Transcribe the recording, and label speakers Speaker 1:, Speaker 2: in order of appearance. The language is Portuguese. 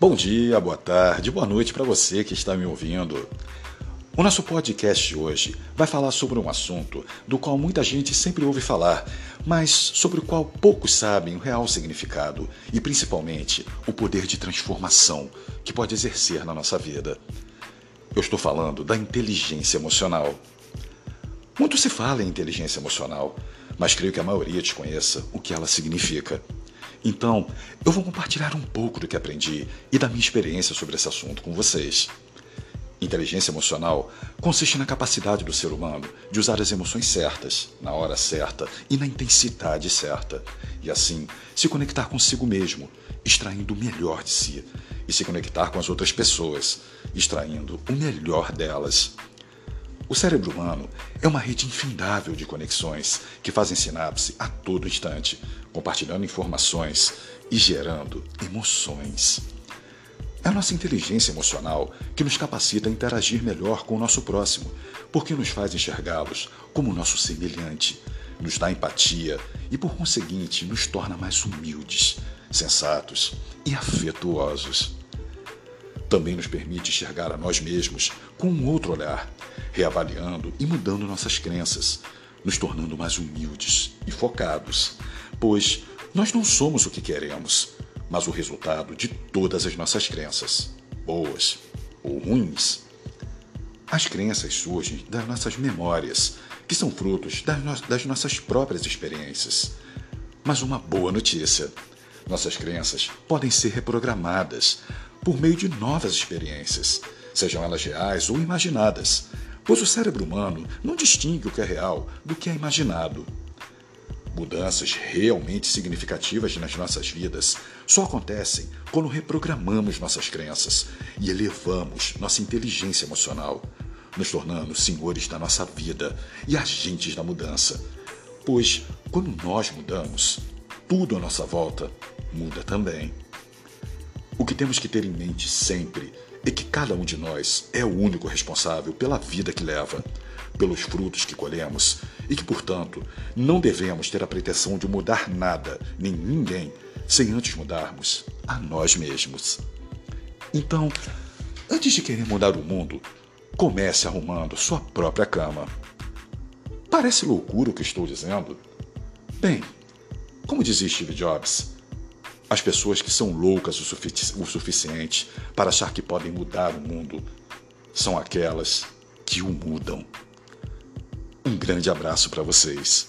Speaker 1: Bom dia, boa tarde, boa noite para você que está me ouvindo. O nosso podcast hoje vai falar sobre um assunto do qual muita gente sempre ouve falar, mas sobre o qual poucos sabem o real significado e principalmente o poder de transformação que pode exercer na nossa vida. Eu estou falando da inteligência emocional. Muito se fala em inteligência emocional, mas creio que a maioria desconheça o que ela significa. Então, eu vou compartilhar um pouco do que aprendi e da minha experiência sobre esse assunto com vocês. Inteligência emocional consiste na capacidade do ser humano de usar as emoções certas, na hora certa e na intensidade certa, e assim se conectar consigo mesmo, extraindo o melhor de si, e se conectar com as outras pessoas, extraindo o melhor delas. O cérebro humano é uma rede infindável de conexões que fazem sinapse a todo instante, compartilhando informações e gerando emoções. É a nossa inteligência emocional que nos capacita a interagir melhor com o nosso próximo, porque nos faz enxergá-los como nosso semelhante, nos dá empatia e, por conseguinte, nos torna mais humildes, sensatos e afetuosos também nos permite enxergar a nós mesmos com um outro olhar, reavaliando e mudando nossas crenças, nos tornando mais humildes e focados, pois nós não somos o que queremos, mas o resultado de todas as nossas crenças, boas ou ruins. As crenças surgem das nossas memórias, que são frutos das, no das nossas próprias experiências. Mas uma boa notícia: nossas crenças podem ser reprogramadas por meio de novas experiências, sejam elas reais ou imaginadas, pois o cérebro humano não distingue o que é real do que é imaginado. Mudanças realmente significativas nas nossas vidas só acontecem quando reprogramamos nossas crenças e elevamos nossa inteligência emocional, nos tornando senhores da nossa vida e agentes da mudança. Pois quando nós mudamos, tudo à nossa volta muda também. O que temos que ter em mente sempre é que cada um de nós é o único responsável pela vida que leva, pelos frutos que colhemos e que, portanto, não devemos ter a pretensão de mudar nada nem ninguém sem antes mudarmos a nós mesmos. Então, antes de querer mudar o mundo, comece arrumando sua própria cama. Parece loucura o que estou dizendo? Bem, como dizia Steve Jobs, as pessoas que são loucas o, sufici o suficiente para achar que podem mudar o mundo são aquelas que o mudam. Um grande abraço para vocês.